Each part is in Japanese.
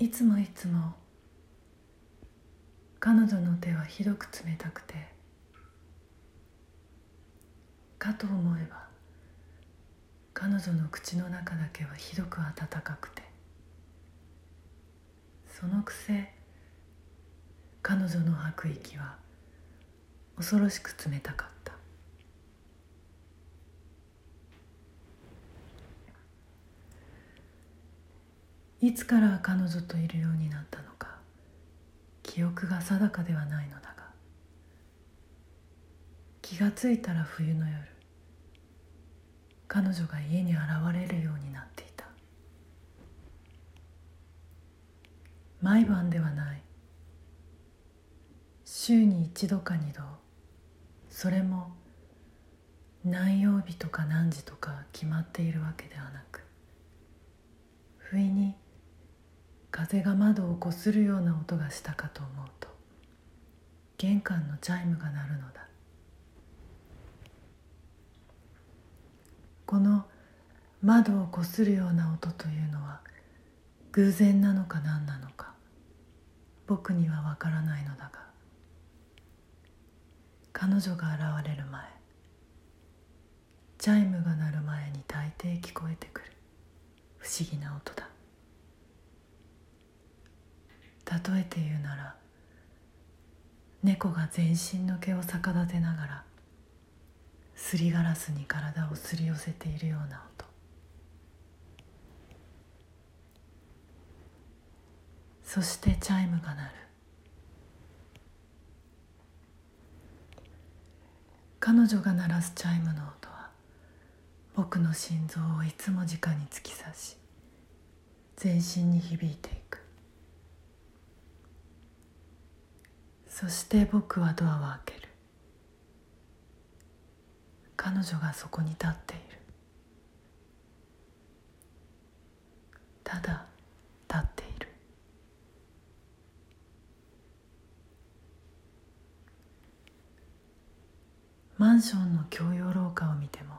いつもいつも彼女の手はひどく冷たくてかと思えば彼女の口の中だけはひどく温かくてそのくせ彼女の吐く息は恐ろしく冷たかった。いつから彼女といるようになったのか。記憶が定かではないのだが。気がついたら冬の夜。彼女が家に現れるようになっていた。毎晩ではない。週に一度か二度。それも何曜日とか何時とか決まっているわけではなく不意に風が窓をこするような音がしたかと思うと玄関のチャイムが鳴るのだ。この窓をこするような音というのは偶然なのか何なのか僕には分からないのだが彼女が現れる前チャイムが鳴る前に大抵聞こえてくる不思議な音だ。例えて言うなら猫が全身の毛を逆立てながらすりガラスに体をすり寄せているような音。そしてチャイムが鳴る。彼女が鳴らすチャイムの音は僕の心臓をいつも直に突き刺し全身に響いていく。そして僕はドアを開ける。彼女がそこに立っている。ただ立っている。マンションの共用廊下を見ても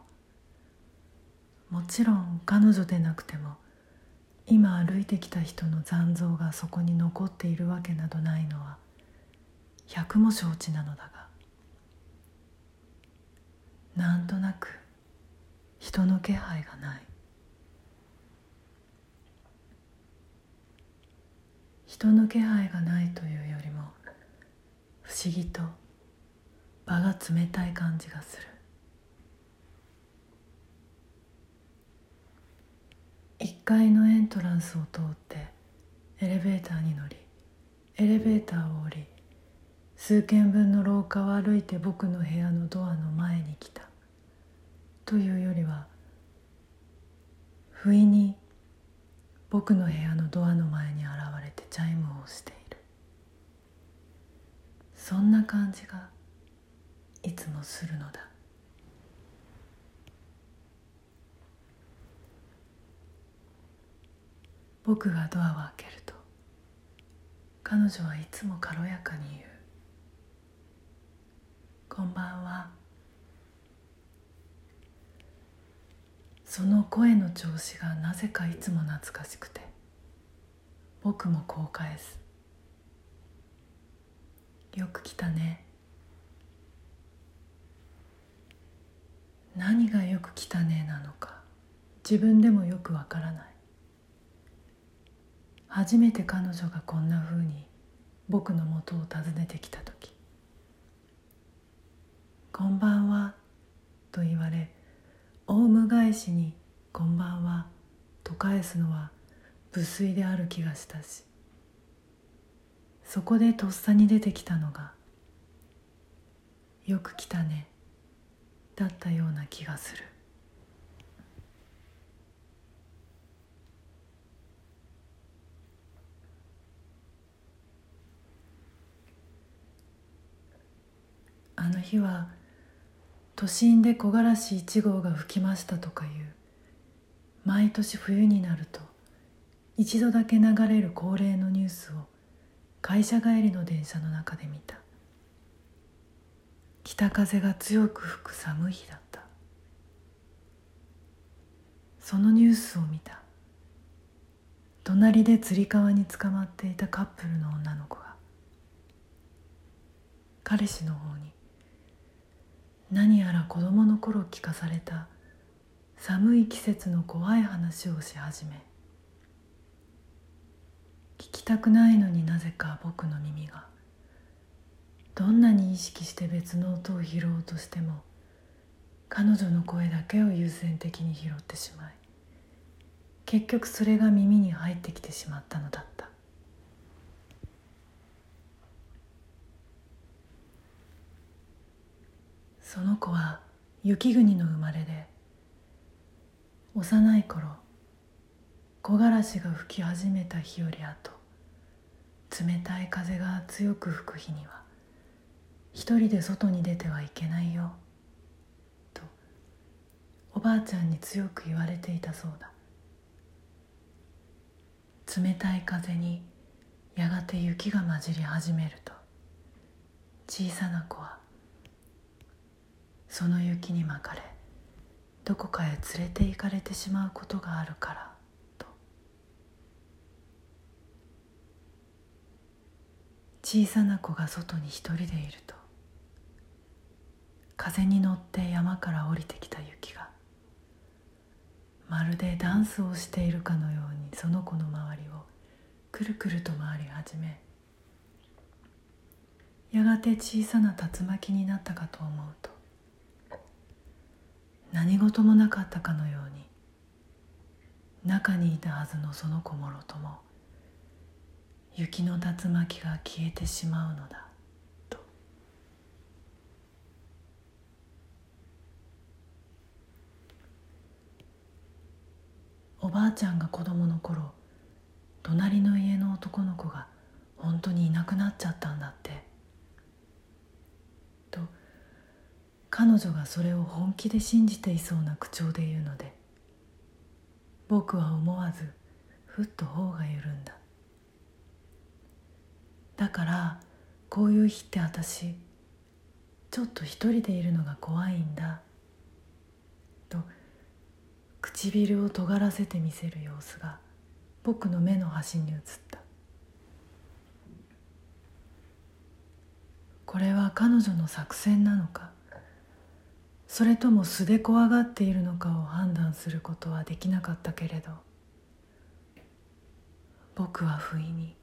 もちろん彼女でなくても今歩いてきた人の残像がそこに残っているわけなどないのは百も承知なのだがなんとなく人の気配がない。人の気配がないというよりも不思議と場が冷たい感じがする。1階のエントランスを通ってエレベーターに乗りエレベーターを降り数軒分の廊下を歩いて僕の部屋のドアの前に来た。というよりは不意に僕の部屋のドアの前に現れてチャイムをしている。そんな感じがいつもするのだ。僕がドアを開けると彼女はいつも軽やかに言う。こんばんは。その声の調子がなぜかいつも懐かしくて僕もこう返す。よく来たね。何がよく来たねなのか自分でもよくわからない。初めて彼女がこんなふうに僕のもとを訪ねてきた時こんばんは」と言われオウム返しに「こんばんは」と返すのは無粋である気がしたしそこでとっさに出てきたのが「よく来たね」だったような気がする。あの日は都心で木枯らし1号が吹きましたとかいう毎年冬になると一度だけ流れる恒例のニュースを会社帰りの電車の中で見た。北風が強く吹く寒い日だった。そのニュースを見た。隣でつり革につかまっていたカップルの女の子が彼氏の方に何やら子供の頃聞かされた寒い季節の怖い話をし始め聞きたくないのになぜか僕の耳がどんなに意識して別の音を拾おうとしても彼女の声だけを優先的に拾ってしまい結局それが耳に入ってきてしまったのだったその子は雪国の生まれで幼い頃木枯らしが吹き始めた日より後冷たい風が強く吹く日には一人で外に出てはいけないよとおばあちゃんに強く言われていたそうだ。冷たい風にやがて雪が混じり始めると小さな子はその雪に巻かれどこかへ連れて行かれてしまうことがあるからと。小さな子が外に一人でいると風に乗って山から降りてきた雪がまるでダンスをしているかのようにその子の周りをくるくると回り始めやがて小さな竜巻になったかと思うと何事もなかったかのように中にいたはずのその子もろとも雪の竜巻が消えてしまうのだと。おばあちゃんが子供の頃隣の家の男の子が本当にいなくなっちゃったんだって。彼女がそれを本気で信じていそうな口調で言うので僕は思わずふっと頬が緩んだ。だからこういう日って私ちょっと一人でいるのが怖いんだと唇を尖らせてみせる様子が僕の目の端に映った。これは彼女の作戦なのか？それとも素で怖がっているのかを判断することはできなかったけれど僕は不意に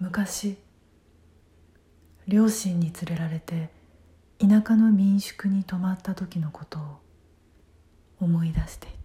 昔両親に連れられて田舎の民宿に泊まった時のことを思い出していた。